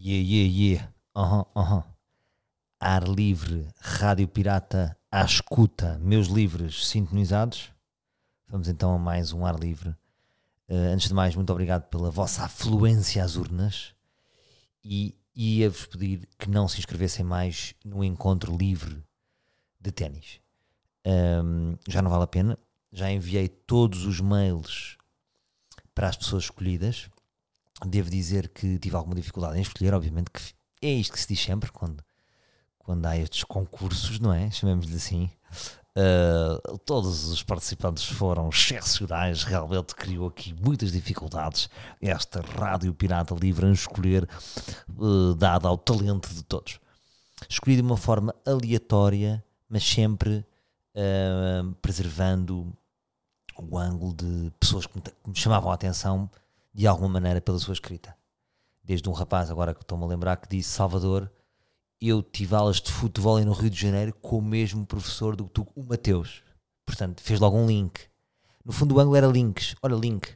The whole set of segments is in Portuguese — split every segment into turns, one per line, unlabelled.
Yeah, yeah, yeah. Aham, aham. Ar livre, rádio pirata à escuta, meus livres sintonizados. Vamos então a mais um ar livre. Eh, antes de mais, muito obrigado pela vossa afluência às urnas e ia-vos pedir que não se inscrevessem mais no encontro livre de ténis. Ahm, já não vale a pena. Já enviei todos os mails para as pessoas escolhidas. Devo dizer que tive alguma dificuldade em escolher, obviamente, que é isto que se diz sempre quando, quando há estes concursos, não é? Chamemos-lhe assim. Uh, todos os participantes foram excepcionais, realmente criou aqui muitas dificuldades esta rádio pirata livre a escolher, uh, dada ao talento de todos. Escolhi de uma forma aleatória, mas sempre uh, preservando o ângulo de pessoas que me, que me chamavam a atenção de alguma maneira pela sua escrita. Desde um rapaz, agora que estou-me a lembrar, que disse Salvador, eu tive aulas de futebol no Rio de Janeiro com o mesmo professor do que tu, o Mateus. Portanto, fez logo um link. No fundo, o ângulo era links. Olha, link.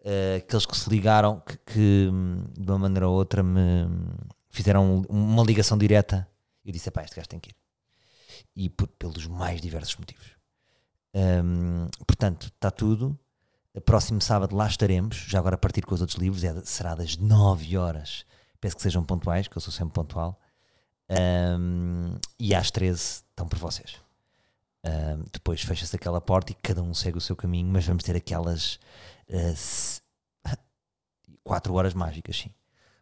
Uh, aqueles que se ligaram, que, que, de uma maneira ou outra me fizeram uma ligação direta. Eu disse: pá, este gajo tem que ir. E por, pelos mais diversos motivos. Um, portanto, está tudo. Próximo sábado lá estaremos, já agora a partir com os outros livros, é, será das 9 horas. Peço que sejam pontuais, que eu sou sempre pontual. Um, e às 13 estão por vocês. Um, depois fecha-se aquela porta e cada um segue o seu caminho, mas vamos ter aquelas 4 uh, horas mágicas, sim.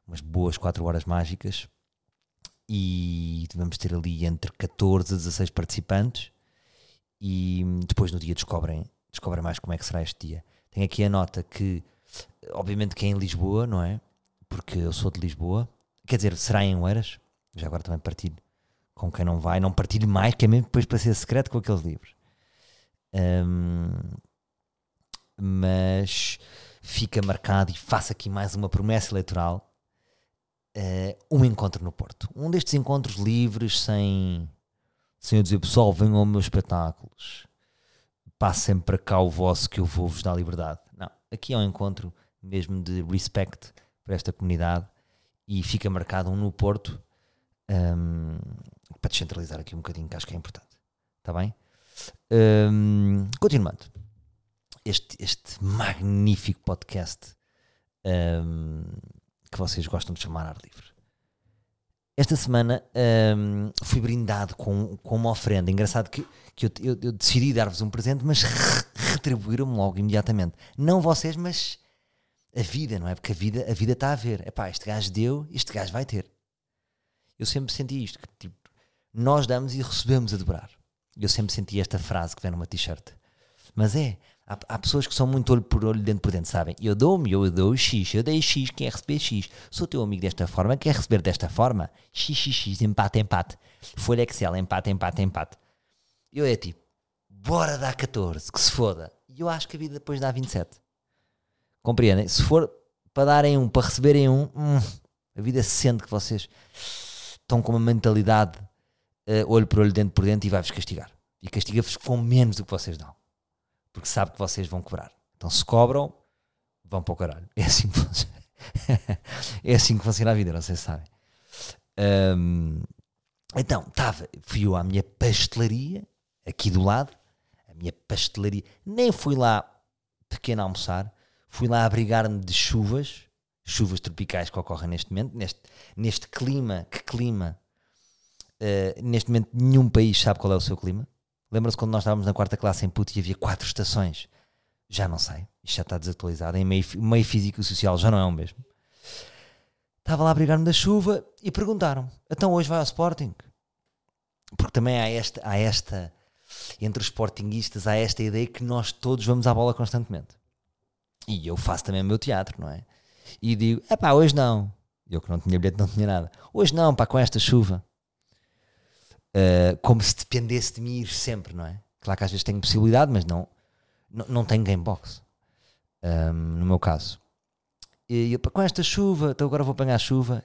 Umas boas 4 horas mágicas. E vamos ter ali entre 14 a 16 participantes. E depois no dia descobrem, descobrem mais como é que será este dia. Tem aqui a nota que, obviamente, que é em Lisboa, não é? Porque eu sou de Lisboa. Quer dizer, será em Oeiras? Já agora também partilho com quem não vai. Não partilho mais, que é mesmo depois para ser secreto com aqueles livros. Um, mas fica marcado e faço aqui mais uma promessa eleitoral. Uh, um encontro no Porto. Um destes encontros livres, sem, sem eu dizer, pessoal, venham aos meus espetáculos passem para cá o vosso que eu vou-vos dar liberdade. Não, aqui é um encontro mesmo de respect para esta comunidade e fica marcado um no Porto um, para descentralizar aqui um bocadinho, que acho que é importante. Está bem? Um, continuando. Este, este magnífico podcast um, que vocês gostam de chamar Ar Livre. Esta semana um, fui brindado com, com uma oferenda. Engraçado que, que eu, eu, eu decidi dar-vos um presente, mas retribuíram-me logo imediatamente. Não vocês, mas a vida, não é? Porque a vida a vida está a ver. Epá, este gajo deu, este gajo vai ter. Eu sempre senti isto, que tipo, nós damos e recebemos a dobrar. Eu sempre senti esta frase que vem numa t-shirt. Mas é, Há, há, pessoas que são muito olho por olho, dentro por dentro, sabem? Eu dou-me, eu dou X, eu dei X, quer receber X. Sou teu amigo desta forma, quer receber desta forma? X, X, X, empate, empate. Folha Excel, empate, empate, empate. Eu é tipo, bora dar 14, que se foda. E eu acho que a vida depois dá 27. Compreendem? Se for para darem um, para receberem um, hum, a vida sente que vocês estão com uma mentalidade uh, olho por olho, dentro por dentro e vai-vos castigar. E castiga-vos com menos do que vocês dão porque sabe que vocês vão cobrar. Então, se cobram, vão para o caralho. É assim que funciona, é assim que funciona a vida, não sei se sabem. Um, então, estava, fui eu à minha pastelaria, aqui do lado, a minha pastelaria, nem fui lá pequeno almoçar, fui lá abrigar-me de chuvas, chuvas tropicais que ocorrem neste momento, neste, neste clima, que clima, uh, neste momento nenhum país sabe qual é o seu clima, Lembra-se quando nós estávamos na quarta classe em Puto e havia quatro estações? Já não sei, isto já está desatualizado. Em meio, meio físico e social já não é o mesmo. Estava lá a brigar-me da chuva e perguntaram: então hoje vai ao Sporting? Porque também há esta, há esta, entre os Sportingistas, há esta ideia que nós todos vamos à bola constantemente. E eu faço também o meu teatro, não é? E digo: é pá, hoje não. Eu que não tinha bilhete, não tinha nada. Hoje não, pá, com esta chuva uh, como se dependesse de mim ir sempre, não é? Claro que às vezes tenho possibilidade, mas não, não, não tenho gamebox. Um, no meu caso. E eu, com esta chuva, então agora vou apanhar a chuva.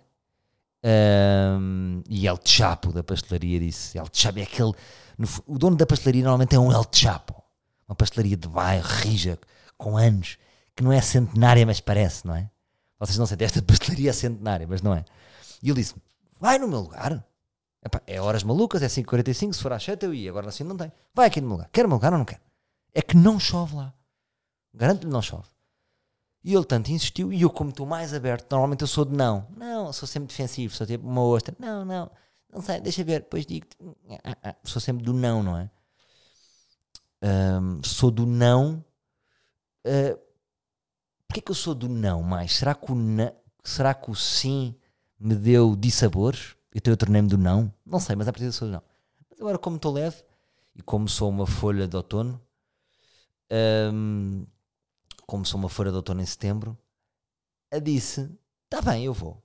Um, e El Chapo da pastelaria disse: El Chapo é aquele. No, o dono da pastelaria normalmente é um El Chapo, uma pastelaria de bairro, rija, com anos, que não é centenária, mas parece, não é? Vocês não sentem esta pastelaria centenária, mas não é. E ele disse-me: Vai no meu lugar. Epá, é horas malucas, é 5h45. Se for às 7 eu ia, agora assim não tem. Vai aqui no meu lugar. Quer o meu lugar ou não quer? É que não chove lá. Garanto-lhe não chove. E ele tanto insistiu, e eu, como estou mais aberto, normalmente eu sou de não. Não, sou sempre defensivo, sou tipo uma ostra. Não, não, não sei, deixa ver, depois digo. Ah, sou sempre do não, não é? Um, sou do não. Uh, Porquê que eu sou do não mais? Será que o, não, será que o sim me deu dissabores? Então eu tornei-me do não? Não sei, mas a partir sou do não. Mas agora, como estou leve e como sou uma folha de outono, um, como sou uma folha de outono em setembro, a disse: Está bem, eu vou.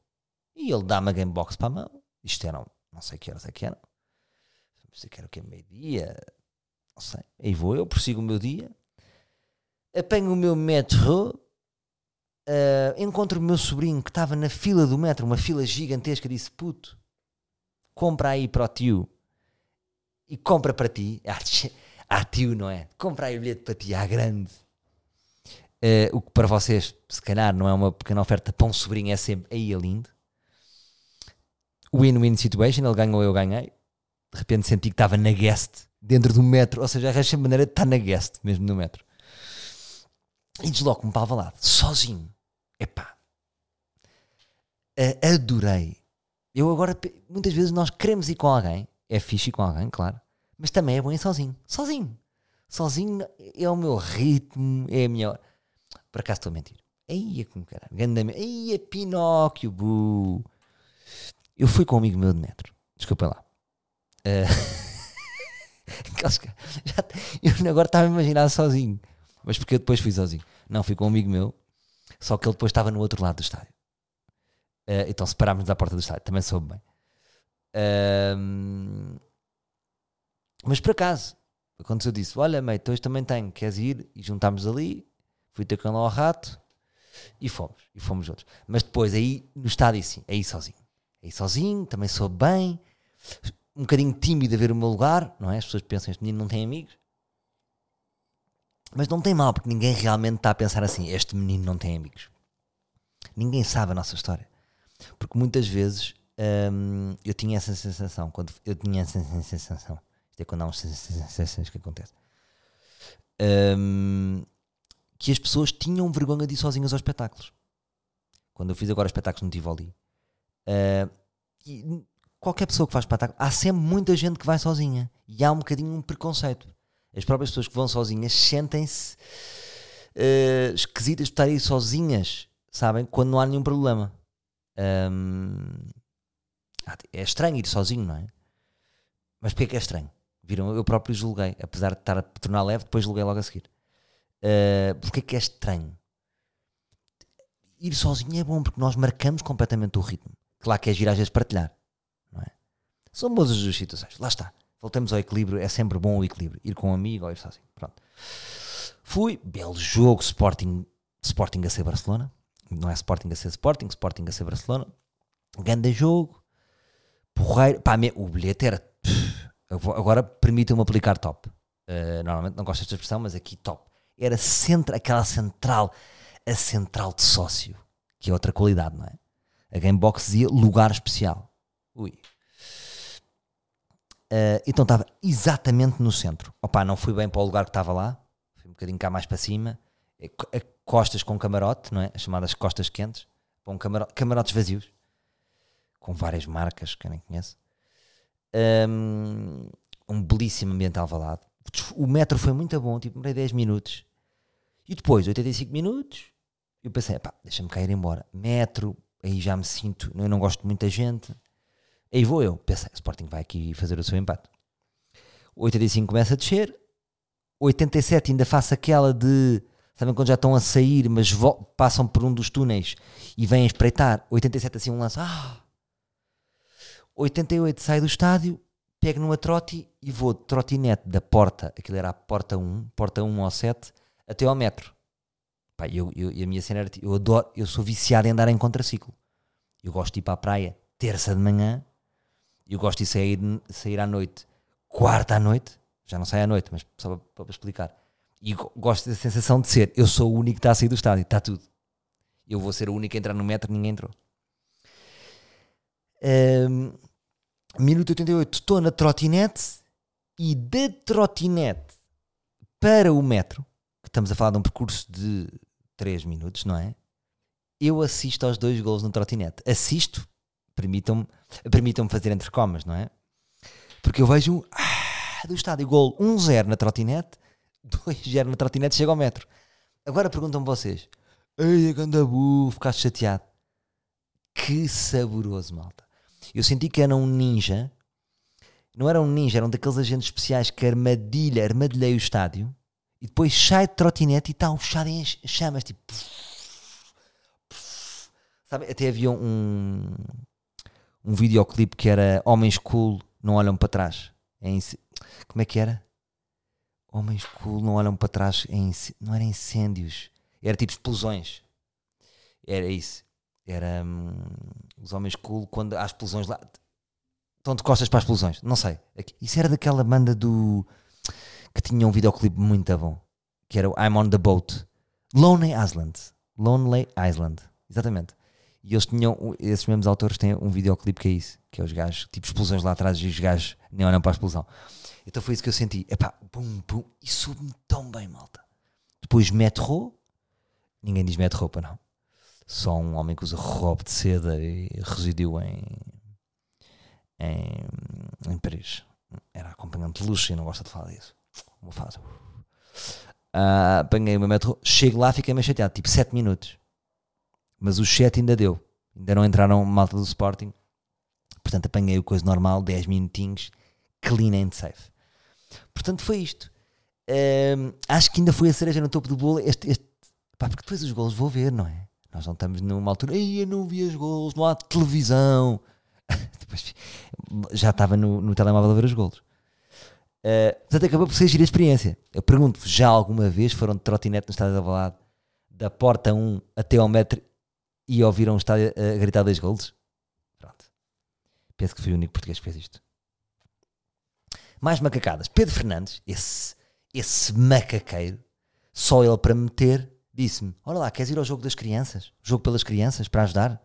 E ele dá-me a Gamebox para a mão. Isto eram, não sei que horas é que eram. Não sei que era o que meio-dia. Não sei. Aí vou eu, prossigo o meu dia. Apanho o meu metro uh, encontro o meu sobrinho que estava na fila do metro, uma fila gigantesca, disse: Puto, compra aí para o tio e compra para ti. Ah, tio, não é? Compra aí o bilhete para ti, à grande. Uh, o que para vocês, se calhar, não é uma pequena oferta um sobrinho, é sempre aí é lindo. Win-win situation, ele ganhou, eu ganhei. De repente senti que estava na guest, dentro do metro, ou seja, arranjei maneira de estar na guest, mesmo no metro. E desloco-me para Alvalade, sozinho. Epá. Adorei. Eu agora, muitas vezes nós queremos ir com alguém, é fixe ir com alguém, claro, mas também é bom ir sozinho. Sozinho. Sozinho é o meu ritmo, é a minha. Por acaso estou a mentir. Aí é como caralho. Aí é Pinóquio, bu. Eu fui com um amigo meu de metro. Desculpa lá. Uh... eu agora estava a imaginar sozinho. Mas porque eu depois fui sozinho. Não, fui com um amigo meu, só que ele depois estava no outro lado do estádio. Uh, então separámos-nos à porta do estádio, também soube bem. Uh, mas por acaso, aconteceu disso: Olha, mate, hoje também tenho, queres ir? E juntámos ali, fui ter com ao rato e fomos, e fomos outros. Mas depois, aí no estádio, sim, aí sozinho. Aí sozinho, também soube bem, um bocadinho tímido a ver o meu lugar, não é? As pessoas pensam: Este menino não tem amigos. Mas não tem mal, porque ninguém realmente está a pensar assim: este menino não tem amigos. Ninguém sabe a nossa história. Porque muitas vezes hum, eu tinha essa sensação, quando eu tinha essa sensação, isto é quando há umas sensações que acontecem, hum, que as pessoas tinham vergonha de ir sozinhas aos espetáculos. Quando eu fiz agora espetáculos no Tivoli, uh, qualquer pessoa que faz espetáculo, há sempre muita gente que vai sozinha e há um bocadinho um preconceito as próprias pessoas que vão sozinhas sentem-se uh, esquisitas de estarem sozinhas, sabem? Quando não há nenhum problema. Um, é estranho ir sozinho, não é? Mas porquê que é estranho? Viram? Eu próprio julguei, apesar de estar a tornar leve, depois julguei logo a seguir. Uh, porquê que é estranho? Ir sozinho é bom porque nós marcamos completamente o ritmo. Claro que é girar às vezes partilhar, não é? São boas as situações, lá está. Voltamos ao equilíbrio, é sempre bom o equilíbrio. Ir com um amigo ou ir sozinho. Pronto. Fui, belo jogo, Sporting, Sporting a ser Barcelona. Não é Sporting a ser Sporting, Sporting a ser Barcelona. Ganda jogo. Porreiro. Pá, o bilhete era. Agora permitam-me aplicar top. Uh, normalmente não gosto desta expressão, mas aqui top. Era centra, aquela central, a central de sócio, que é outra qualidade, não é? A Gamebox dizia lugar especial. Ui, Uh, então estava exatamente no centro. Opa, não fui bem para o lugar que estava lá, fui um bocadinho cá mais para cima. É, é costas com camarote, não é? As chamadas costas quentes, um camarote, camarotes vazios, com várias marcas, quem nem conhece. Um, um belíssimo ambiente alvalado. O metro foi muito bom, tipo, demorei 10 minutos. E depois, 85 minutos, eu pensei, pá, deixa-me cair embora. Metro, aí já me sinto, eu não gosto de muita gente Aí vou eu. Pensei, o Sporting vai aqui fazer o seu empate. 85 começa a descer. 87 ainda faço aquela de. Sabem quando já estão a sair, mas passam por um dos túneis e vêm espreitar. 87 assim um lance. Ah! 88 sai do estádio, pego numa trote e vou de trotinete da porta, aquilo era a porta 1, porta 1 ou 7, até ao metro. Pá, eu, eu, a minha cena era, eu adoro, eu sou viciado em andar em contraciclo. Eu gosto de ir para a praia terça de manhã, eu gosto de sair, sair à noite, quarta à noite, já não sai à noite, mas só para, para explicar. E gosto da sensação de ser, eu sou o único que está a sair do estádio, está tudo. Eu vou ser o único a entrar no metro, ninguém entrou. Um, minuto 88, estou na trotinete e da trotinete para o metro, que estamos a falar de um percurso de 3 minutos, não é? Eu assisto aos dois gols no trotinete. Assisto, permitam-me permitam fazer entre comas, não é? Porque eu vejo ah, do estádio gol 1-0 na trotinete, 2-0 na trotinete, chega ao metro. Agora perguntam-me vocês, ei, a ganda bu, ficaste chateado. Que saboroso, malta. Eu senti que era um ninja. Não era um ninja, eram daqueles agentes especiais que armadilha, armadilhei o estádio e depois sai de trotinete e está um estádio em chamas, tipo. Sabe, até havia um, um videoclipe que era Homens Cool não olham para trás. Em, como é que era? Homens cool não olham para trás. Em, não era incêndios. Era tipo explosões. Era isso. Era hum, os homens cool quando há explosões lá. Estão de costas para as explosões. Não sei. Isso era daquela banda do. que tinha um videoclipe muito bom. Que era o I'm on the Boat. Lonely Island. Lonely Island. Exatamente. E eles tinham, esses mesmos autores têm um videoclipe que é isso, que é os gajos, tipo explosões lá atrás e os gajos nem olham para a explosão. Então foi isso que eu senti. Epá, bum, bum, e soube-me tão bem, malta. Depois metro, ninguém diz metro para não. Só um homem que usa roupa de seda e residiu em, em, em Paris. Era acompanhante de luxo e não gosta de falar disso. Como faz? Uh, apanhei o metro, chego lá, fiquei meio chateado, tipo 7 minutos mas o chat ainda deu. Ainda não entraram malta do Sporting. Portanto, apanhei o coisa normal, 10 minutinhos, clean and safe. Portanto, foi isto. Um, acho que ainda foi a cereja no topo do bolo. Este, este, pá, porque depois os golos vou ver, não é? Nós não estamos numa altura, ei, eu não vi os golos, não há televisão. depois, já estava no, no telemóvel a ver os golos. Uh, portanto, acabou por ser a experiência. Eu pergunto-vos, já alguma vez foram de trotinete no estádio da Valade, da porta 1 até ao metro e ouviram o estádio a gritar dois golos. Pronto. Penso que fui o único português que fez isto. Mais macacadas. Pedro Fernandes, esse, esse macaqueiro, só ele para meter, disse-me: Olha lá, queres ir ao jogo das crianças? Jogo pelas crianças, para ajudar?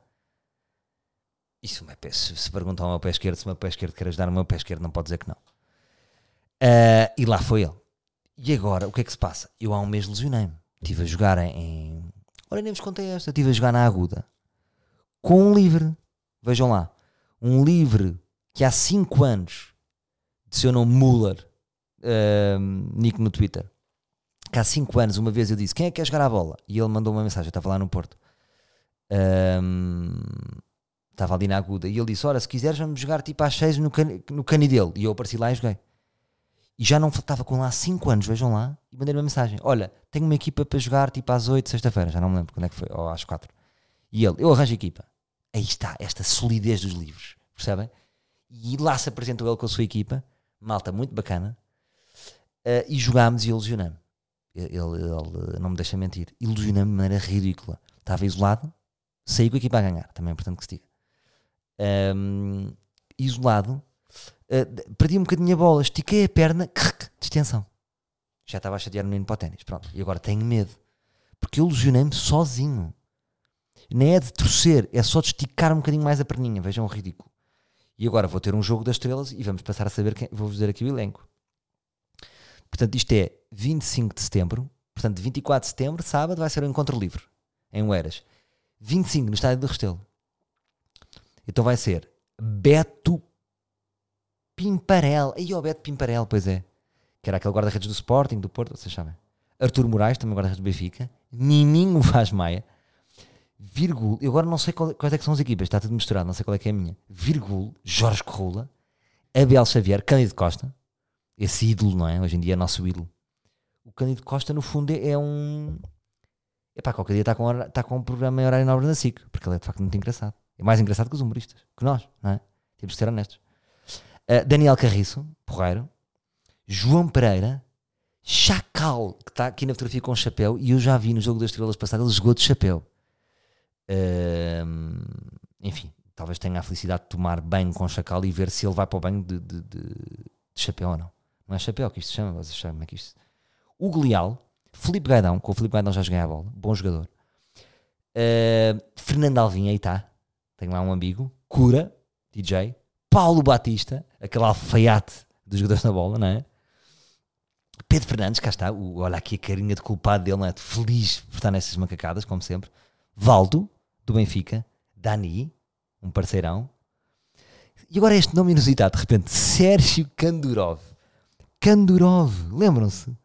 Isso, se, se perguntam ao meu pé esquerdo se o meu pé esquerdo quer ajudar, o meu pé esquerdo não pode dizer que não. Uh, e lá foi ele. E agora, o que é que se passa? Eu há um mês lesionei-me. Estive a jogar em, Olha, nem vos contei esta. Estive a jogar na Aguda com um livre. Vejam lá. Um livre que há 5 anos nome Muller, uh, Nick no Twitter. Que há 5 anos, uma vez eu disse: Quem é que quer jogar a bola? E ele mandou uma mensagem. Eu estava lá no Porto. Um, estava ali na Aguda. E ele disse: Ora, se quiseres, vamos jogar tipo às 6 no, can no cani dele. E eu apareci lá e joguei. E já não estava com lá 5 anos, vejam lá, e mandei uma mensagem: Olha, tenho uma equipa para jogar tipo às 8, sexta-feira, já não me lembro quando é que foi, ou às 4. E ele, eu arranjo a equipa. Aí está, esta solidez dos livros, percebem? E lá se apresentou ele com a sua equipa, malta muito bacana, uh, e jogámos e ilusionamos. Ele, ele, não me deixa mentir, ilusionamos de maneira ridícula. Estava isolado, saí com a equipa a ganhar, também é importante que se diga. Um, isolado, uh, perdi um bocadinho a bola, estiquei a perna, distensão. Já estava a chatear o menino para o ténis, pronto. E agora tenho medo, porque eu lesionei-me sozinho. Nem é de torcer, é só de esticar um bocadinho mais a perninha, vejam o ridículo. E agora vou ter um jogo das estrelas e vamos passar a saber quem. Vou-vos dizer aqui o elenco. Portanto, isto é 25 de setembro. Portanto, 24 de setembro, sábado, vai ser um encontro livre em Oeiras. 25 no estádio do Restelo. Então vai ser Beto Pimparel. Aí o Beto Pimparel, pois é. Que era aquele guarda-redes do Sporting, do Porto, vocês sabem. Artur Moraes, também guarda-redes do Benfica. Nininho Vaz Maia. Virgul, eu agora não sei qual, quais é são as equipas, está tudo misturado, não sei qual é que é a minha. Virgul, Jorge Corrula, Abel Xavier, Cândido Costa. Esse ídolo, não é? Hoje em dia é nosso ídolo. O Cândido Costa, no fundo, é um. Epá, qualquer dia está com, está com um programa em horário nobre na SIC, porque ele é de facto muito engraçado. É mais engraçado que os humoristas, que nós, não é? Temos de ser honestos. Uh, Daniel Carriço, porreiro. João Pereira. Chacal, que está aqui na fotografia com chapéu. E eu já vi no jogo das estrelas passado, ele jogou de chapéu. Enfim, talvez tenha a felicidade de tomar banho com Chacal e ver se ele vai para o banho de, de, de, de chapéu ou não. Não é chapéu que isto se chama, vocês sabem como é que isto. Hugo Leal, Felipe Gaidão, com o Felipe Gaidão já joguei a bola, bom jogador. Uh, Fernando Alvim, aí está. Tenho lá um amigo. Cura, DJ. Paulo Batista, aquele alfaiate dos jogadores na bola, não é? Pedro Fernandes, cá está. O, olha aqui a carinha de culpado dele, não é? Feliz por estar nessas macacadas, como sempre. Valdo, do Benfica. Dani, um parceirão. E agora este nome inusitado, de repente, Sérgio Kandurov. Kandurov, lembram-se?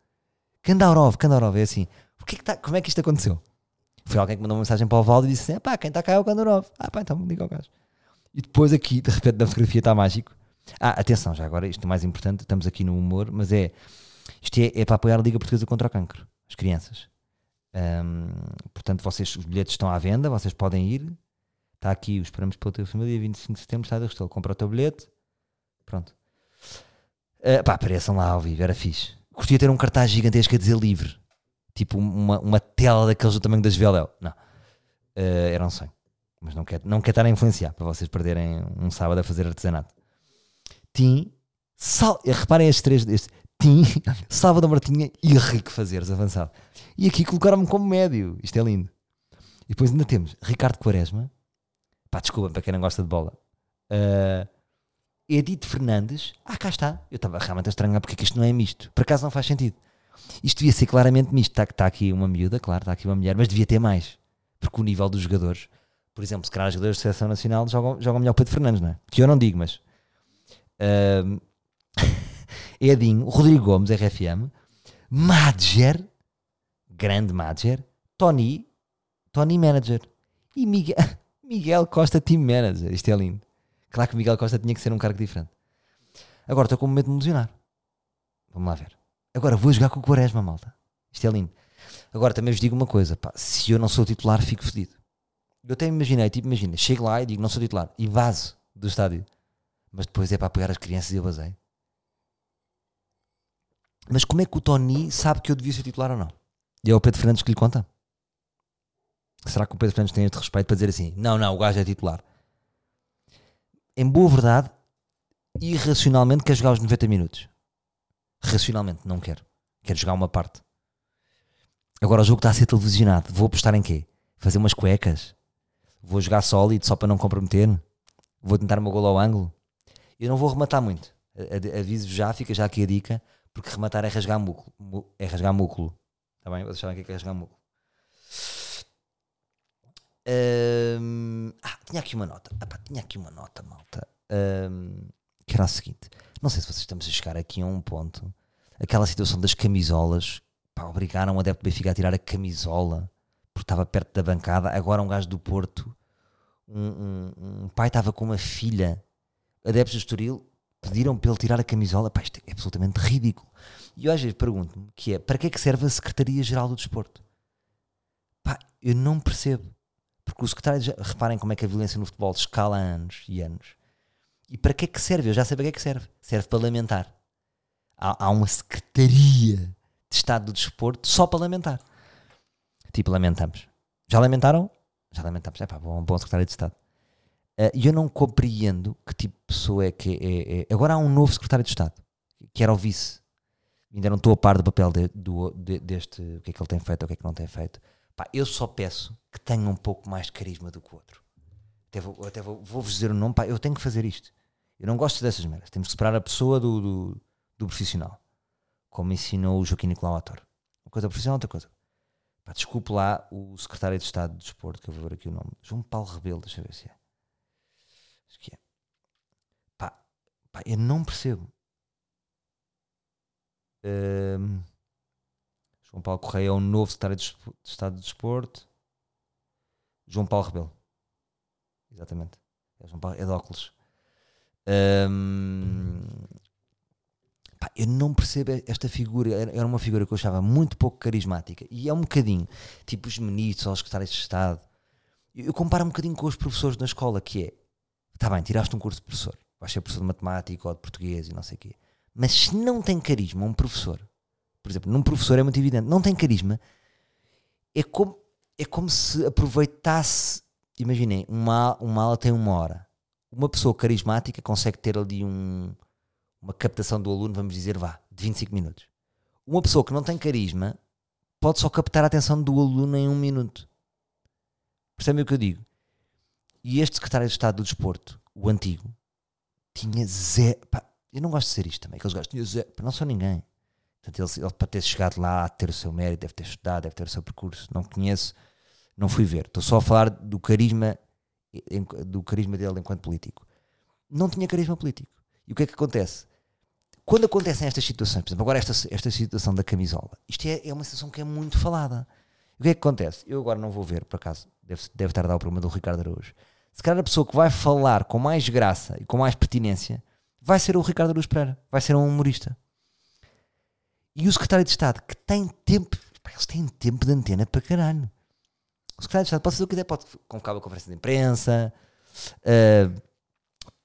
Kandaurov, Kandaurov, é assim. É que tá, como é que isto aconteceu? Foi alguém que mandou uma mensagem para o Valdo e disse assim, pá, quem está cá é o Kandurov. Ah pá, então diga ao gajo. E depois aqui, de repente, na fotografia está mágico. Ah, atenção, já agora, isto é mais importante, estamos aqui no humor, mas é, isto é, é para apoiar a Liga Portuguesa contra o Cancro, as crianças. Um, portanto, vocês, os bilhetes estão à venda, vocês podem ir. Está aqui, os esperamos pela tua família, 25 de setembro, sai da Restelo, compra o teu bilhete. Pronto. Uh, pá, apareçam lá ao vivo, era fixe. Curtia ter um cartaz gigantesco a dizer livre. Tipo uma, uma tela daqueles do tamanho das Veléu. Não. Uh, era um sonho. Mas não quer, não quer estar a influenciar para vocês perderem um sábado a fazer artesanato. Tim, sal, reparem estes três. Tim, Sábado Martinha e Rico Fazeres, avançado. E aqui colocaram-me como médio. Isto é lindo. E depois ainda temos Ricardo Quaresma. Pá, desculpa para quem não gosta de bola. Uh, Fernandes. Ah, cá está. Eu estava realmente a estranhar porque é que isto não é misto. Por acaso não faz sentido. Isto devia ser claramente misto. Está, está aqui uma miúda, claro, está aqui uma mulher, mas devia ter mais. Porque o nível dos jogadores, por exemplo, se calhar os jogadores de seleção nacional jogam, jogam melhor o Pedro Fernandes, não é? Que eu não digo, mas. Uh, Edinho, Rodrigo Gomes, RFM, Madger, grande Madger, Tony, Tony Manager e Miguel, Miguel Costa Team Manager. Isto é lindo. Claro que Miguel Costa tinha que ser um cargo diferente. Agora estou com medo de me lesionar. Vamos lá ver. Agora vou jogar com o Quaresma, malta. Isto é lindo. Agora também vos digo uma coisa: pá, se eu não sou titular, fico fedido. Eu até imaginei, tipo, imagina, chego lá e digo não sou titular e vaso do estádio. Mas depois é para apoiar as crianças e eu basei. Mas como é que o Tony sabe que eu devia ser titular ou não? E é o Pedro Fernandes que lhe conta? Será que o Pedro Fernandes tem este respeito para dizer assim: não, não, o gajo é titular? Em boa verdade, irracionalmente quer jogar os 90 minutos. Racionalmente, não quero. Quero jogar uma parte. Agora o jogo está a ser televisionado. Vou apostar em quê? Fazer umas cuecas? Vou jogar sólido só para não comprometer? Vou tentar uma gol ao ângulo? Eu não vou rematar muito. Aviso já, fica já aqui a dica porque rematar é rasgar músculo. É rasgar músculo. Está bem? Vocês sabem o que é, é rasgar músculo. Um, ah, tinha aqui uma nota. Ah, pá, tinha aqui uma nota, malta. Um, que era a seguinte: não sei se vocês estamos a chegar aqui a um ponto. Aquela situação das camisolas. Pá, obrigaram o adepto do Benfica a tirar a camisola porque estava perto da bancada. Agora um gajo do Porto, um, um, um pai estava com uma filha, adeptos do Estoril, pediram para ele tirar a camisola, pá, isto é absolutamente ridículo. E eu às vezes pergunto-me que é, para que é que serve a Secretaria-Geral do Desporto? Pá, eu não percebo. Porque o secretário, reparem como é que a violência no futebol escala anos e anos. E para que é que serve? Eu já sei para que é que serve. Serve para lamentar. Há, há uma Secretaria de Estado do Desporto só para lamentar. Tipo, lamentamos. Já lamentaram? Já lamentamos. É pá, bom, bom secretário de Estado. Eh, e eu não compreendo que tipo de pessoa é que é, é, Agora há um novo secretário de Estado, que era o vice. Ainda não estou a par do papel de, do, de, deste, o que é que ele tem feito, o que é que não tem feito. Pá, eu só peço que tenha um pouco mais de carisma do que o outro. Até vou, até vou, vou dizer o nome, pá, eu tenho que fazer isto. Eu não gosto dessas merdas. Temos que separar a pessoa do, do, do profissional. Como ensinou o Joaquim Nicolau Ator. Uma coisa profissional, outra coisa. Pá, desculpe lá o secretário de Estado de Desporto, que eu vou ver aqui o nome. João Paulo Rebelo, deixa eu ver se é. Acho que é. Pá, pá eu não percebo. Um, João Paulo Correia é o novo secretário de Estado de Desporto. João Paulo Rebelo. Exatamente. É, João Paulo, é de óculos. Um, pá, eu não percebo esta figura. Era uma figura que eu achava muito pouco carismática. E é um bocadinho tipo os ministros ou os secretários de Estado. Eu comparo um bocadinho com os professores na escola, que é Está bem, tiraste um curso de professor. Vais ser professor de matemática ou de português e não sei o quê. Mas se não tem carisma um professor, por exemplo, num professor é muito evidente, não tem carisma, é como, é como se aproveitasse, imaginem, uma, uma aula tem uma hora. Uma pessoa carismática consegue ter ali um, uma captação do aluno, vamos dizer, vá, de 25 minutos. Uma pessoa que não tem carisma pode só captar a atenção do aluno em um minuto. Percebem o que eu digo? E este secretário de Estado do Desporto, o antigo, tinha zero. Pá, eu não gosto de ser isto também, que eles gostam. Tinha zero. Pá, não sou ninguém. Portanto, ele, ele, para ter chegado lá, ter o seu mérito, deve ter estudado, deve ter o seu percurso. Não conheço, não fui ver. Estou só a falar do carisma, do carisma dele enquanto político. Não tinha carisma político. E o que é que acontece? Quando acontecem estas situações, por exemplo, agora esta, esta situação da camisola, isto é, é uma situação que é muito falada. O que é que acontece? Eu agora não vou ver, por acaso, deve, deve estar a dar o problema do Ricardo Araújo. Se calhar a pessoa que vai falar com mais graça e com mais pertinência vai ser o Ricardo Araújo Pereira, vai ser um humorista. E o secretário de Estado, que tem tempo, eles têm tempo de antena para caralho. O secretário de Estado pode fazer o que quiser, pode convocar uma conferência de imprensa, uh,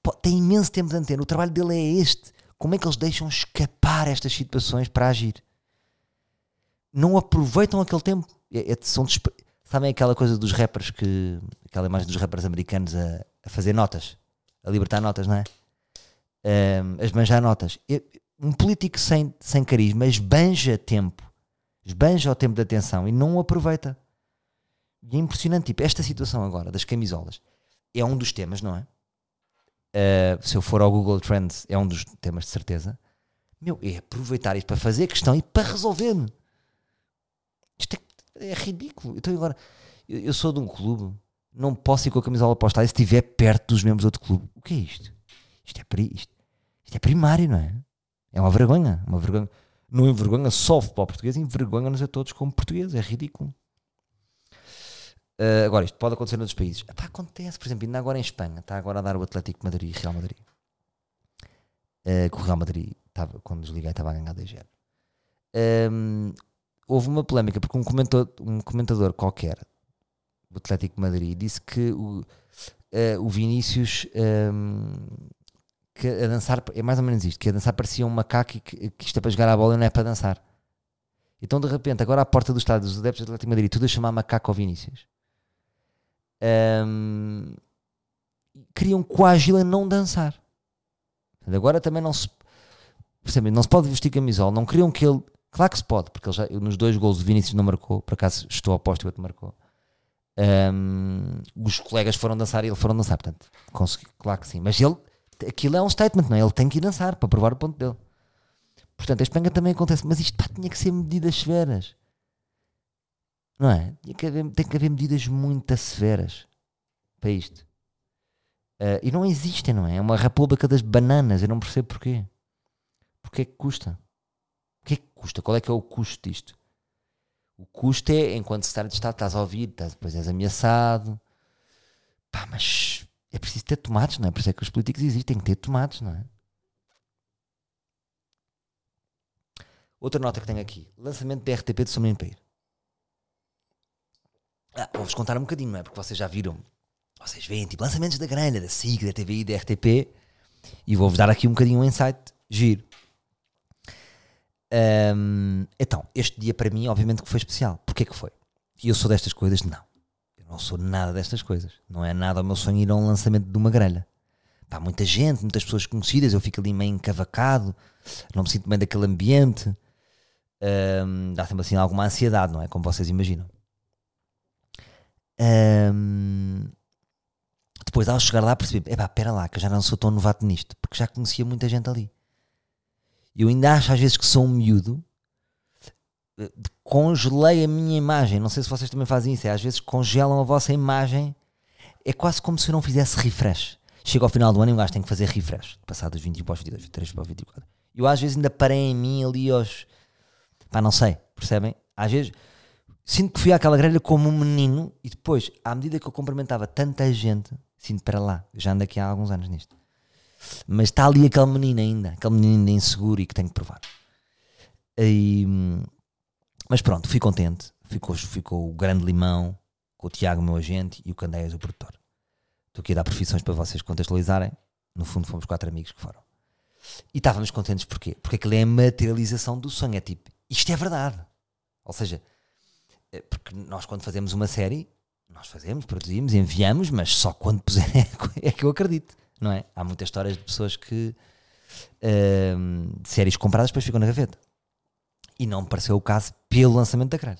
pode, tem imenso tempo de antena. O trabalho dele é este. Como é que eles deixam escapar estas situações para agir? Não aproveitam aquele tempo. É, é, são Sabem aquela coisa dos rappers que. aquela imagem dos rappers americanos a, a fazer notas, a libertar notas, não é? Um, a esbanjar notas. Um político sem, sem carisma esbanja tempo, esbanja o tempo de atenção e não o aproveita. E é impressionante. Tipo, esta situação agora das camisolas é um dos temas, não é? Uh, se eu for ao Google Trends, é um dos temas de certeza. Meu, é aproveitar isto para fazer questão e para resolver. Isto é, é ridículo. Então agora, eu, eu, sou de um clube, não posso ir com a camisola postada se estiver perto dos membros do outro clube. O que é isto? Isto é, isto, isto é primário, não é? É uma vergonha. Uma vergonha. Não envergonha só o futebol português, envergonha-nos a todos como portugueses. É ridículo. Uh, agora, isto pode acontecer noutros países. Epá, acontece, por exemplo, ainda agora em Espanha, está agora a dar o Atlético Madrid Real Madrid. Uh, que o Real Madrid, estava, quando desliguei, estava a ganhar 2-0. Um, houve uma polémica porque um comentador, um comentador qualquer do Atlético Madrid disse que o, uh, o Vinícius um, que a dançar é mais ou menos isto: que a dançar parecia um macaco e que, que isto é para jogar a bola e não é para dançar. Então, de repente, agora à porta do estádio dos adeptos do Atlético Madrid, tudo a chamar macaco ao Vinícius um, queriam coagi-lo a não dançar. Agora também não se percebem, não se pode vestir camisola, não queriam que ele. Claro que se pode, porque ele já, nos dois gols o Vinícius não marcou, por acaso estou aposto que o outro marcou. Um, os colegas foram dançar e ele foram dançar, portanto, consegui, claro que sim. Mas ele, aquilo é um statement, não é? Ele tem que ir dançar para provar o ponto dele. Portanto, a Espanha também acontece, mas isto pá, tinha que ser medidas severas. Não é? Tem que haver, tem que haver medidas muito severas para isto. Uh, e não existem, não é? É uma república das bananas. Eu não percebo porquê. Porquê que custa? Que é que custa? Qual é que é o custo disto? O custo é, enquanto secretário de Estado, estás a ouvir, estás, depois és ameaçado. Pá, mas é preciso ter tomates, não é? Por isso é que os políticos existem, tem que ter tomates, não é? Outra nota que tenho aqui: lançamento da RTP de Menino Pair. Ah, Vou-vos contar um bocadinho, não é? Porque vocês já viram, vocês veem tipo lançamentos da grande, da SIC, da TVI, da RTP, e vou-vos dar aqui um bocadinho um insight giro. Um, então, este dia para mim, obviamente que foi especial. Porquê que foi? E eu sou destas coisas? Não. Eu não sou nada destas coisas. Não é nada o meu sonho ir a um lançamento de uma grelha. Pá, muita gente, muitas pessoas conhecidas, eu fico ali meio encavacado, não me sinto bem daquele ambiente. Um, dá sempre assim alguma ansiedade, não é? Como vocês imaginam. Um, depois, ao chegar lá, percebi: epá, pera lá, que eu já não sou tão novato nisto, porque já conhecia muita gente ali. Eu ainda acho às vezes que sou um miúdo. Eh, congelei a minha imagem. Não sei se vocês também fazem isso. É, às vezes congelam a vossa imagem. É quase como se eu não fizesse refresh. Chega ao final do ano e um gajo tem que fazer refresh. Passados 21 para os 22, 23 para os 24. Eu às vezes ainda parei em mim ali aos. Pá, não sei, percebem? Às vezes sinto que fui àquela grelha como um menino e depois, à medida que eu cumprimentava tanta gente, sinto para lá, já ando aqui há alguns anos nisto. Mas está ali aquele menino ainda, aquele menino inseguro e que tenho que provar. E, mas pronto, fui contente. Ficou, ficou o grande limão com o Tiago, meu agente, e o Candeias, o produtor. Estou aqui a dar profissões para vocês contextualizarem. No fundo, fomos quatro amigos que foram. E estávamos contentes porquê? Porque aquilo é a materialização do sonho. É tipo, isto é verdade. Ou seja, é porque nós quando fazemos uma série, nós fazemos, produzimos, enviamos, mas só quando puserem é que eu acredito, não é? Há muitas histórias de pessoas que de séries compradas depois ficam na gaveta. E não me pareceu o caso pelo lançamento da grelha.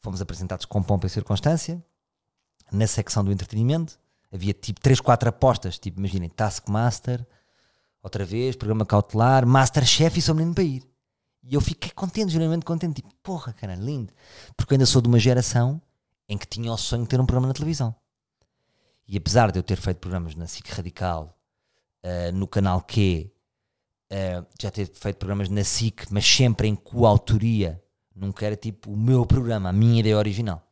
Fomos apresentados com pompa e circunstância. na secção do entretenimento. Havia tipo 3, 4 apostas, tipo, imaginem, Taskmaster, outra vez, programa cautelar, Masterchef e sou menino para ir. E eu fiquei contente, geralmente contente, tipo, porra, cara, lindo. Porque eu ainda sou de uma geração em que tinha o sonho de ter um programa na televisão. E apesar de eu ter feito programas na SIC Radical, uh, no canal Q, uh, já ter feito programas na SIC, mas sempre em coautoria, nunca era tipo o meu programa, a minha ideia original.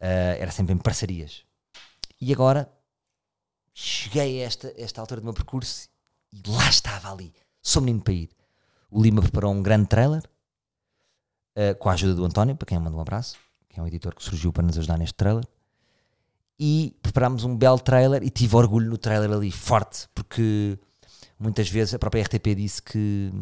Uh, era sempre em parcerias. E agora cheguei a esta, esta altura do meu percurso e lá estava ali. Sou menino para ir. O Lima preparou um grande trailer com a ajuda do António, para quem manda um abraço, que é um editor que surgiu para nos ajudar neste trailer e preparámos um belo trailer e tive orgulho no trailer ali, forte, porque muitas vezes a própria RTP disse que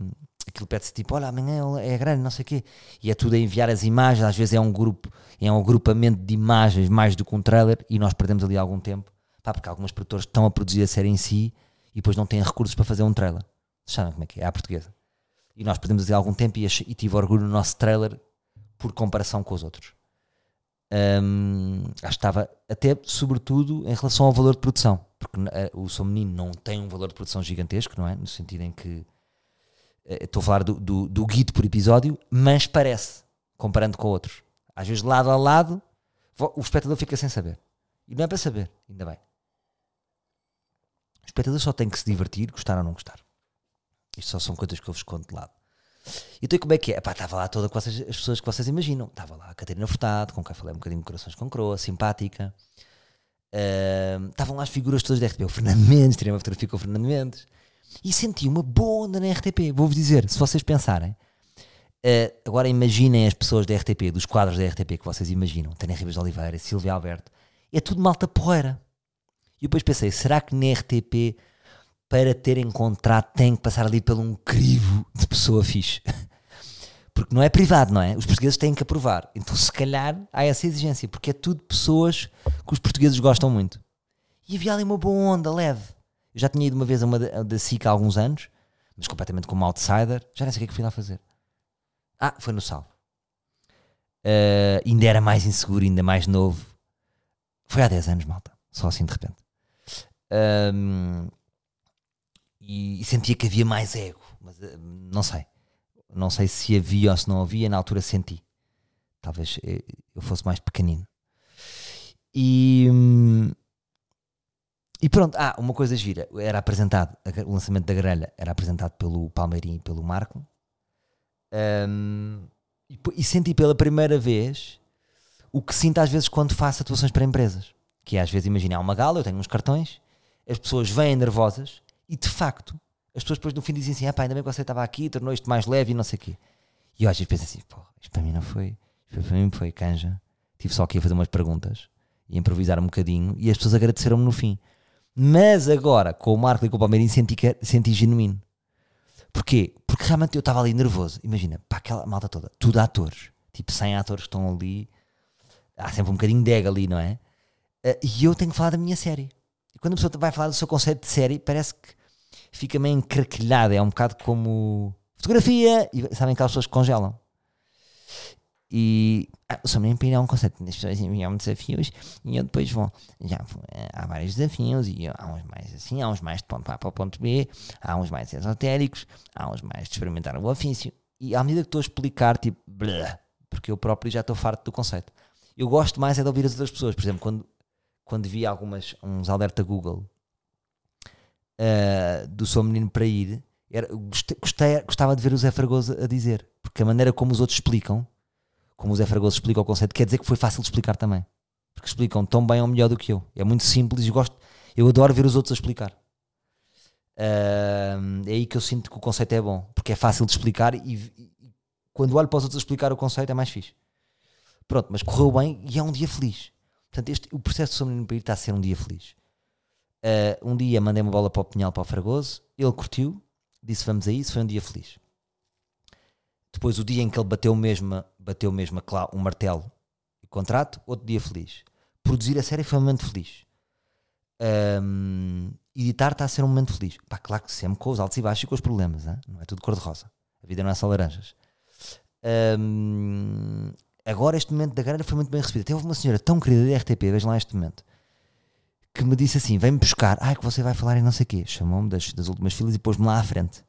aquilo pede-se tipo, olha, amanhã é grande, não sei o quê, e é tudo a enviar as imagens, às vezes é um grupo, é um agrupamento de imagens mais do que um trailer, e nós perdemos ali algum tempo, pá, porque algumas produtoras estão a produzir a série em si e depois não têm recursos para fazer um trailer. Sabem como é que é? É a portuguesa. E nós perdemos ali algum tempo e, e tive orgulho no nosso trailer por comparação com os outros. Um, acho que estava até sobretudo em relação ao valor de produção, porque uh, o Sou Menino não tem um valor de produção gigantesco, não é? No sentido em que uh, estou a falar do, do, do por episódio, mas parece, comparando com outros. Às vezes, lado a lado, o espectador fica sem saber. E não é para saber, ainda bem. O espectador só tem que se divertir, gostar ou não gostar. Isto só são coisas que eu vos conto de lado. Então como é que é? Epá, estava lá todas as pessoas que vocês imaginam. Estava lá a Catarina Furtado, com quem falei um bocadinho de Corações com Croa, simpática. Uh, estavam lá as figuras todas da RTP. O Fernando Mendes, tirei uma fotografia com o Fernando Mendes. E senti uma boa onda na RTP. Vou-vos dizer, se vocês pensarem. Uh, agora imaginem as pessoas da RTP, dos quadros da RTP que vocês imaginam. Tânia Ribas de Oliveira, Silvia Alberto. É tudo malta porreira. E depois pensei, será que na RTP para terem contrato têm que passar ali por um crivo de pessoa fixe. Porque não é privado, não é? Os portugueses têm que aprovar. Então, se calhar, há essa exigência, porque é tudo pessoas que os portugueses gostam muito. E havia ali uma boa onda, leve. Eu já tinha ido uma vez a uma da SICA há alguns anos, mas completamente como outsider. Já nem sei o que é que fui lá fazer. Ah, foi no Sal. Uh, ainda era mais inseguro, ainda mais novo. Foi há 10 anos, malta. Só assim de repente. Um, e, e sentia que havia mais ego, mas uh, não sei. Não sei se havia ou se não havia, na altura senti. Talvez eh, eu fosse mais pequenino. E, hum, e pronto, ah, uma coisa gira, era apresentado, o lançamento da grelha era apresentado pelo Palmeirinho e pelo Marco. Um, e, e, senti pela primeira vez o que sinto às vezes quando faço atuações para empresas. Que é, às vezes, imagina, há uma gala, eu tenho uns cartões, as pessoas vêm nervosas e de facto, as pessoas depois no fim dizem assim: ah, pá, ainda bem que você estava aqui, tornou isto mais leve e não sei o quê. E eu às vezes penso assim: pô, isto para mim não foi, isto para mim foi canja. Tive só aqui a fazer umas perguntas e improvisar um bocadinho e as pessoas agradeceram-me no fim. Mas agora, com o Marco e com o Palmeirinho, senti, que, senti genuíno. Porquê? Porque realmente eu estava ali nervoso. Imagina, para aquela malta toda, tudo atores. Tipo 100 atores que estão ali. Há sempre um bocadinho de ego ali, não é? Uh, e eu tenho que falar da minha série. E quando a pessoa vai falar do seu conceito de série, parece que fica meio encraquilhada. É um bocado como fotografia. E sabem que as pessoas congelam. E ah, o São Menino é um conceito. As pessoas enviam desafios e eu depois vou. Já há vários desafios e há uns mais assim, há uns mais de ponto A para o ponto B, há uns mais esotéricos, há uns mais de experimentar o ofício. E à medida que estou a explicar, tipo, blá, porque eu próprio já estou farto do conceito. Eu gosto mais é de ouvir as outras pessoas. Por exemplo, quando, quando vi algumas, uns alerta Google uh, do Sou Menino para Ir, era, gostei, gostava de ver o Zé Fragoso a dizer, porque a maneira como os outros explicam, como o Zé Fragoso explica o conceito, quer dizer que foi fácil de explicar também. Porque explicam tão bem ou melhor do que eu. É muito simples e gosto, eu adoro ver os outros a explicar. Uh, é aí que eu sinto que o conceito é bom, porque é fácil de explicar e, e, quando olho para os outros explicar o conceito é mais fixe. Pronto, mas correu bem e é um dia feliz. Portanto, este, o processo do Sou Menino para Ir está a ser um dia feliz. Uh, um dia mandei uma bola para o Pinhal, para o Fragoso, ele curtiu, disse vamos a isso, foi um dia feliz. Depois o dia em que ele bateu mesmo, bateu mesmo um martelo e contrato, outro dia feliz. Produzir a série foi um momento feliz. Um, editar está a ser um momento feliz. Pá, claro que sempre com os altos e baixos e com os problemas, hein? não é tudo cor-de-rosa. A vida não é só laranjas. Um, agora este momento da grelha foi muito bem recebido. Houve uma senhora tão querida da RTP, vejam lá este momento, que me disse assim: vem-me buscar, ai que você vai falar em não sei o quê. Chamou-me das, das últimas filas e pôs-me lá à frente.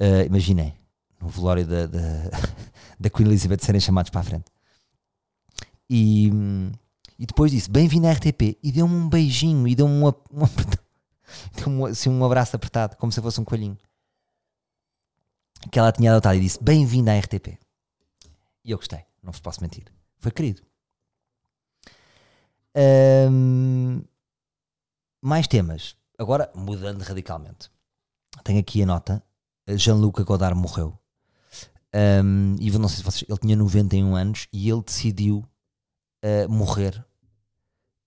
Uh, imaginei, no velório da, da, da Queen Elizabeth serem chamados para a frente. E, e depois disse: bem-vindo à RTP. E deu-me um beijinho e deu-me um, um, deu assim, um abraço apertado, como se fosse um coelhinho. Que ela tinha adotado e disse: bem-vindo à RTP. E eu gostei, não vos posso mentir. Foi querido. Um, mais temas. Agora, mudando radicalmente. Tenho aqui a nota. Jean-Luc Godard morreu. Um, e não sei se vocês. Ele tinha 91 anos e ele decidiu uh, morrer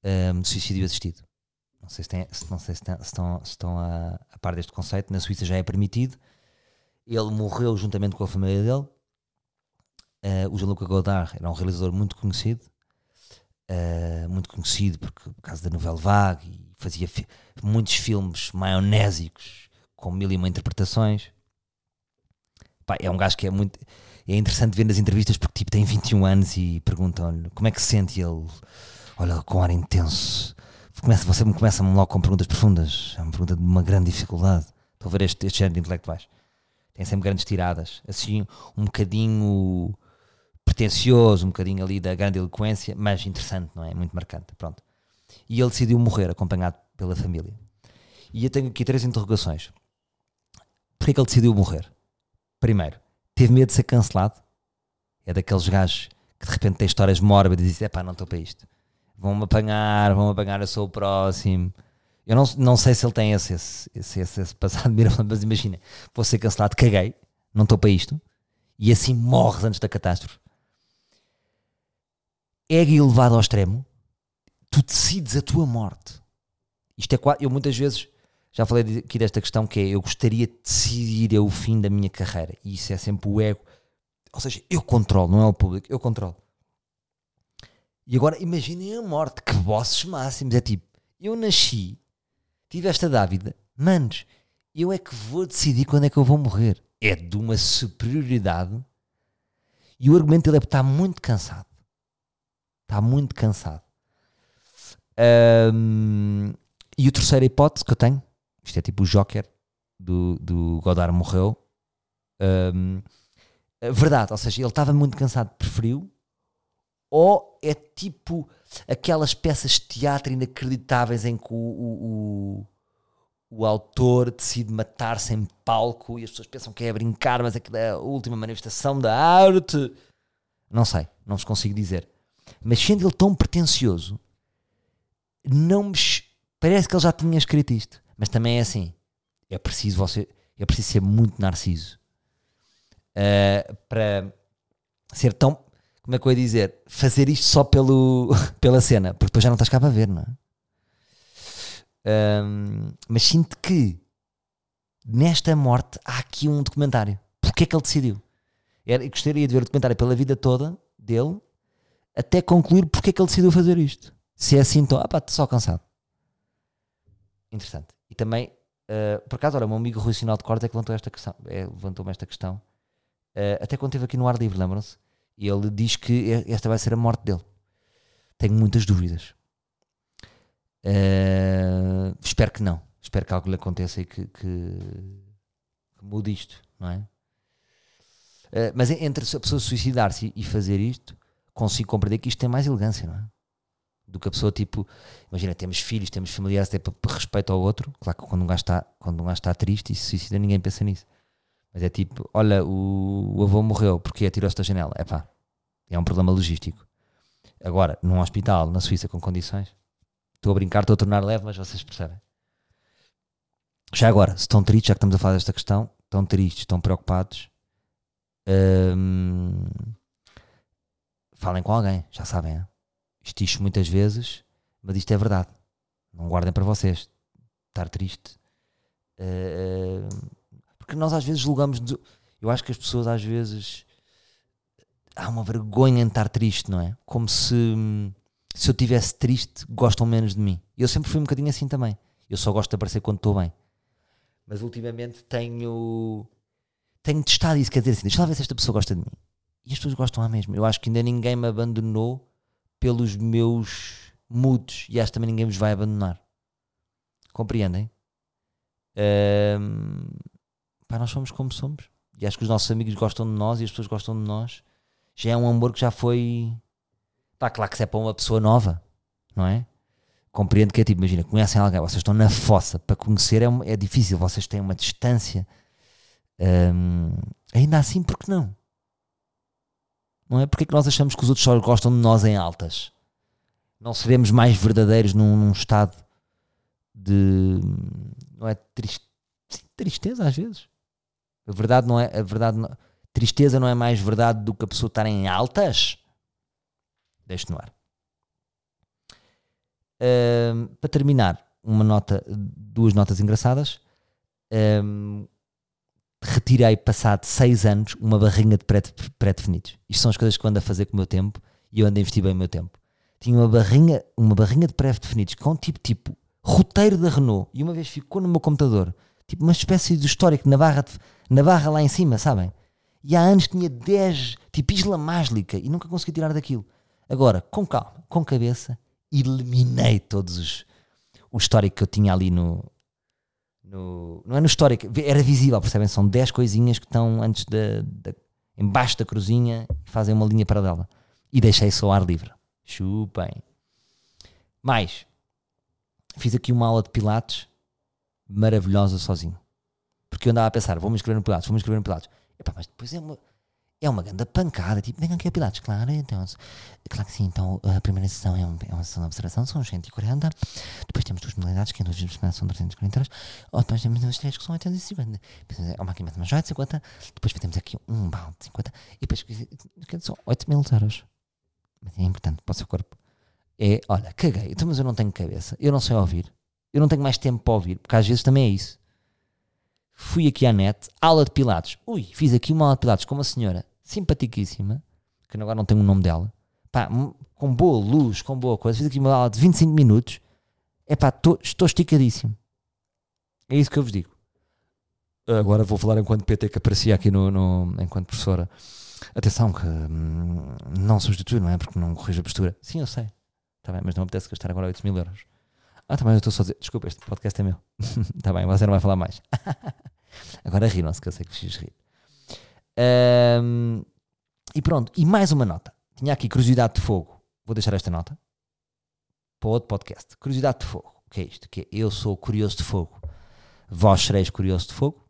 um, de suicídio assistido. Não sei se, tem, não sei se, tem, se estão, se estão a, a par deste conceito. Na Suíça já é permitido. Ele morreu juntamente com a família dele. Uh, o Jean-Luc Godard era um realizador muito conhecido uh, muito conhecido porque, por causa da novela Vague e fazia fi muitos filmes maionésicos com mil e uma interpretações. Pá, é um gajo que é muito. É interessante ver nas entrevistas porque tipo, tem 21 anos e perguntam-lhe como é que se sente ele. Olha, com ar intenso. Começa, você me começa logo com perguntas profundas. É uma pergunta de uma grande dificuldade. Estou a ver este, este género de intelectuais. Tem sempre grandes tiradas. Assim, um bocadinho pretencioso, um bocadinho ali da grande eloquência, mas interessante, não é? Muito marcante. Pronto. E ele decidiu morrer, acompanhado pela família. E eu tenho aqui três interrogações. Porquê que ele decidiu morrer? Primeiro, teve medo de ser cancelado? É daqueles gajos que de repente têm histórias mórbidas e dizem: é pá, não estou para isto. Vão-me apanhar, vão-me apanhar, eu sou o próximo. Eu não, não sei se ele tem esse, esse, esse, esse passado mas imagina, vou ser cancelado, caguei, não estou para isto, e assim morres antes da catástrofe é elevado ao extremo, tu decides a tua morte. Isto é quase, eu muitas vezes já falei aqui desta questão que é eu gostaria de decidir o fim da minha carreira e isso é sempre o ego. Ou seja, eu controlo, não é o público, eu controlo. E agora imaginem a morte, que bosses máximos. É tipo, eu nasci, tive esta dávida, manos, eu é que vou decidir quando é que eu vou morrer. É de uma superioridade. E o argumento dele é porque está muito cansado. Está muito cansado. Um, e a terceira hipótese que eu tenho, isto é tipo o Joker do, do Godard morreu. Um, verdade, ou seja, ele estava muito cansado, preferiu. Ou é tipo aquelas peças de teatro inacreditáveis em que o, o, o, o autor decide matar-se em palco e as pessoas pensam que é brincar, mas aquilo é a última manifestação da arte. Não sei, não vos consigo dizer. Mas sendo ele tão pretencioso, não me. Parece que ele já tinha escrito isto. Mas também é assim. É preciso você. É preciso ser muito narciso. Uh, para ser tão. Como é que eu ia dizer? Fazer isto só pelo, pela cena. Porque depois já não estás cá para ver, não é? Um, mas sinto que nesta morte há aqui um documentário. Porquê é que ele decidiu? Era, gostaria de ver o documentário pela vida toda dele até concluir porque é que ele decidiu fazer isto. Se é assim, então, ah pá, estou só cansado. Interessante. E também, uh, por acaso, olha, o meu amigo Rui Sinal de Cortes é que levantou esta questão, é, levantou-me esta questão, uh, até quando esteve aqui no ar livre, lembram-se? E ele diz que esta vai ser a morte dele. Tenho muitas dúvidas. Uh, espero que não. Espero que algo lhe aconteça e que, que, que mude isto, não é? Uh, mas entre a pessoa suicidar-se e fazer isto, consigo compreender que isto tem mais elegância, não é? Do que a pessoa, tipo, imagina, temos filhos, temos familiares, até por respeito ao outro. Claro que quando um gajo está, quando um gajo está triste e se suicida, ninguém pensa nisso. Mas é tipo, olha, o, o avô morreu porque atirou-se da janela. É pá, é um problema logístico. Agora, num hospital, na Suíça, com condições, estou a brincar, estou a tornar leve, mas vocês percebem. Já agora, se estão tristes, já que estamos a falar desta questão, estão tristes, estão preocupados, hum, falem com alguém, já sabem. Hein? Isto, muitas vezes, mas isto é verdade. Não guardem para vocês. Estar triste. Uh, porque nós às vezes julgamos. Eu acho que as pessoas às vezes. Há uma vergonha em estar triste, não é? Como se. Se eu estivesse triste, gostam menos de mim. Eu sempre fui um bocadinho assim também. Eu só gosto de aparecer quando estou bem. Mas ultimamente tenho. Tenho testado isso. Quer dizer assim, deixa lá ver se esta pessoa gosta de mim E as pessoas gostam à mesma. Eu acho que ainda ninguém me abandonou pelos meus moods e acho que também ninguém vos vai abandonar. Compreendem? Um, pá, nós somos como somos. E acho que os nossos amigos gostam de nós e as pessoas gostam de nós. Já é um amor que já foi. Pá, claro que se é para uma pessoa nova, não é? Compreendo que é tipo, imagina, conhecem alguém, vocês estão na fossa, para conhecer é, é difícil, vocês têm uma distância. Um, ainda assim, por que não? Não é? Porque é que nós achamos que os outros só gostam de nós em altas? Não seremos mais verdadeiros num, num estado de. Não é? Triste, tristeza às vezes. A verdade não é. A verdade não, tristeza não é mais verdade do que a pessoa estar em altas? Deixe no ar. Para terminar, uma nota, duas notas engraçadas. Um, retirei, passado seis anos, uma barrinha de pré-definidos. Isto são as coisas que eu ando a fazer com o meu tempo e eu ando a investir bem o meu tempo. Tinha uma barrinha, uma barrinha de pré-definidos com tipo, tipo, roteiro da Renault e uma vez ficou no meu computador, tipo uma espécie de histórico na barra, de, na barra lá em cima, sabem? E há anos tinha 10, tipo Isla Mágica e nunca consegui tirar daquilo. Agora, com calma, com cabeça, eliminei todos os o histórico que eu tinha ali no, no, não é no histórico, era visível, percebem? São 10 coisinhas que estão antes da, da embaixo da cruzinha e fazem uma linha paralela. E deixei só ar livre. Chupem. Mais, fiz aqui uma aula de Pilates maravilhosa sozinho. Porque eu andava a pensar, vou-me inscrever no Pilates, vou-me inscrever no Pilates. Epá, mas depois é uma, é uma grande pancada, tipo, venham aqui a Pilates, claro, então, claro que sim, então a primeira sessão é, é uma sessão de observação, são 140, depois temos duas modalidades, que em duas semanas são 340 horas, ou depois temos as três que são 850, depois é uma máquina de mais 50, depois temos aqui um balde de 50, e depois são 8 mil euros. Mas é importante para o seu corpo. É, olha, caguei, então, mas eu não tenho cabeça, eu não sei ouvir, eu não tenho mais tempo para ouvir, porque às vezes também é isso. Fui aqui à net, aula de Pilates. Ui, fiz aqui uma aula de Pilates com uma senhora simpaticíssima, que agora não tenho o nome dela, pá, com boa luz, com boa coisa, fiz aqui uma aula de 25 minutos, é pá, tô, estou esticadíssimo. É isso que eu vos digo. Agora vou falar enquanto PT que aparecia aqui no, no enquanto professora. Atenção que hum, não substitui, não é? Porque não corrige a postura. Sim, eu sei. Está bem, mas não me apetece gastar agora 8 mil euros. Ah, também tá eu estou só a dizer. Desculpa, este podcast é meu. Está bem, você não vai falar mais. agora riram-se, que eu sei que fiz rir. Um, e pronto, e mais uma nota. Tinha aqui curiosidade de fogo. Vou deixar esta nota para outro podcast. Curiosidade de fogo. O que é isto? Que é, eu sou curioso de fogo. Vós sereis curioso de fogo.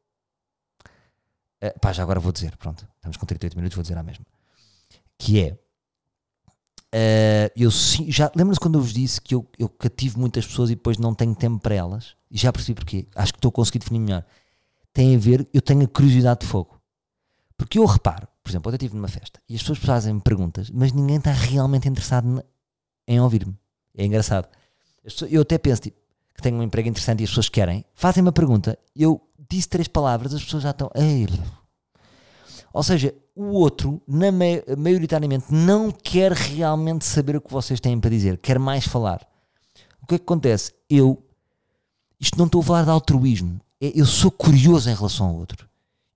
Uh, pá, já agora vou dizer, pronto. Estamos com 38 minutos, vou dizer a mesma. Que é. Uh, eu já lembro-se quando eu vos disse que eu, eu cativo muitas pessoas e depois não tenho tempo para elas e já percebi porquê. Acho que estou a conseguir definir melhor. Tem a ver, eu tenho a curiosidade de fogo. Porque eu reparo, por exemplo, eu estive numa festa e as pessoas fazem-me perguntas, mas ninguém está realmente interessado em ouvir-me. É engraçado. Eu até penso tipo, que tenho um emprego interessante e as pessoas querem, fazem uma pergunta, eu disse três palavras, as pessoas já estão. Ei. Ou seja, o outro, na maioritariamente, não quer realmente saber o que vocês têm para dizer, quer mais falar. O que é que acontece? Eu, isto não estou a falar de altruísmo, é, eu sou curioso em relação ao outro.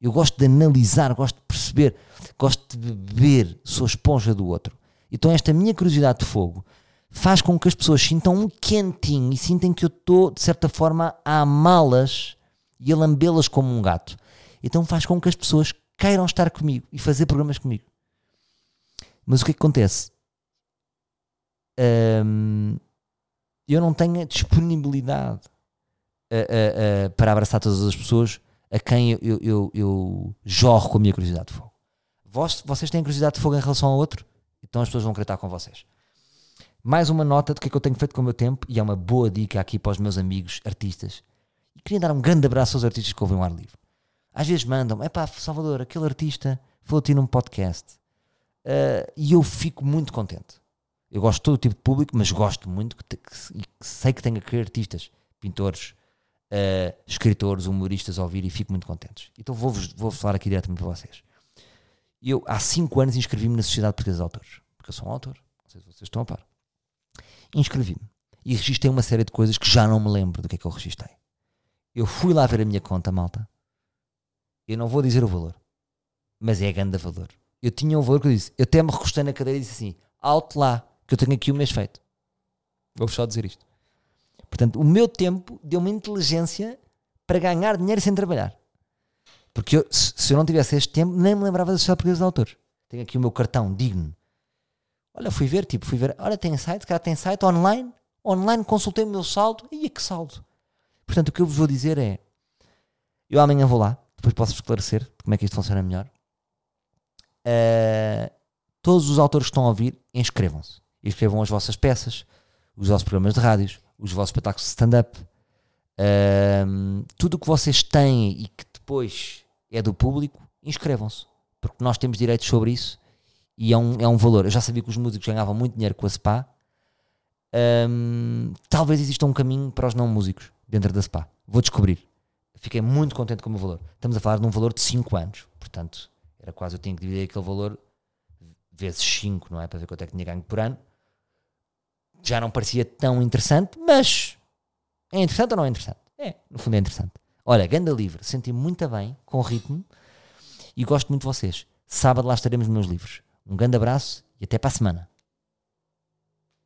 Eu gosto de analisar, gosto de perceber, gosto de beber, sou esponja do outro. Então esta minha curiosidade de fogo faz com que as pessoas sintam um quentinho e sintem que eu estou, de certa forma, a amá-las e a lambê-las como um gato. Então faz com que as pessoas queiram estar comigo e fazer programas comigo. Mas o que é que acontece? Eu não tenho a disponibilidade para abraçar todas as pessoas a quem eu, eu, eu, eu jorro com a minha curiosidade de fogo. Vós, vocês têm curiosidade de fogo em relação ao outro? Então as pessoas vão querer estar com vocês. Mais uma nota do que é que eu tenho feito com o meu tempo e é uma boa dica aqui para os meus amigos artistas. E queria dar um grande abraço aos artistas que ouvem o ar livre. Às vezes mandam, é pá, Salvador, aquele artista falou-te num podcast. Uh, e eu fico muito contente. Eu gosto de todo tipo de público, mas gosto muito que, que, que sei que tenho aqui artistas, pintores, uh, escritores, humoristas a ouvir e fico muito contentes. Então vou-vos vou falar aqui diretamente para vocês. Eu há 5 anos inscrevi-me na Sociedade Portuguesa de Autores, porque eu sou um autor, não sei se vocês estão a par. Inscrevi-me e registrei uma série de coisas que já não me lembro do que é que eu registrei. Eu fui lá ver a minha conta, malta. Eu não vou dizer o valor, mas é grande valor. eu tinha um valor que eu disse, eu até me recostei na cadeira e disse assim, alto lá, que eu tenho aqui o mês feito. Vou-vos só dizer isto. Portanto, o meu tempo deu uma inteligência para ganhar dinheiro sem trabalhar. Porque eu, se, eu não tivesse este tempo, nem me lembrava da Sociedade Portuguesa de Autores. Tenho aqui o meu cartão digno. Olha, fui ver, tipo, fui ver, olha, tem site, cara tem site online, online, consultei o meu saldo, e que saldo. Portanto, o que eu vos vou dizer é, eu amanhã vou lá, depois posso esclarecer como é que isto funciona melhor. Uh, todos os autores que estão a ouvir, inscrevam-se. Inscrevam as vossas peças, os vossos programas de rádios, os vossos espetáculos de stand-up, uh, tudo o que vocês têm e que depois é do público, inscrevam-se. Porque nós temos direitos sobre isso e é um, é um valor. Eu já sabia que os músicos ganhavam muito dinheiro com a SPA. Um, talvez exista um caminho para os não músicos dentro da SPA. Vou descobrir. Fiquei muito contente com o meu valor. Estamos a falar de um valor de 5 anos. Portanto, era quase eu tinha que dividir aquele valor vezes 5, não é? Para ver quanto é que tinha ganho por ano. Já não parecia tão interessante, mas é interessante ou não é interessante? É, no fundo é interessante. Olha, Ganda Livre, senti-me muito bem com ritmo e gosto muito de vocês. Sábado lá estaremos nos meus livros. Um grande abraço e até para a semana.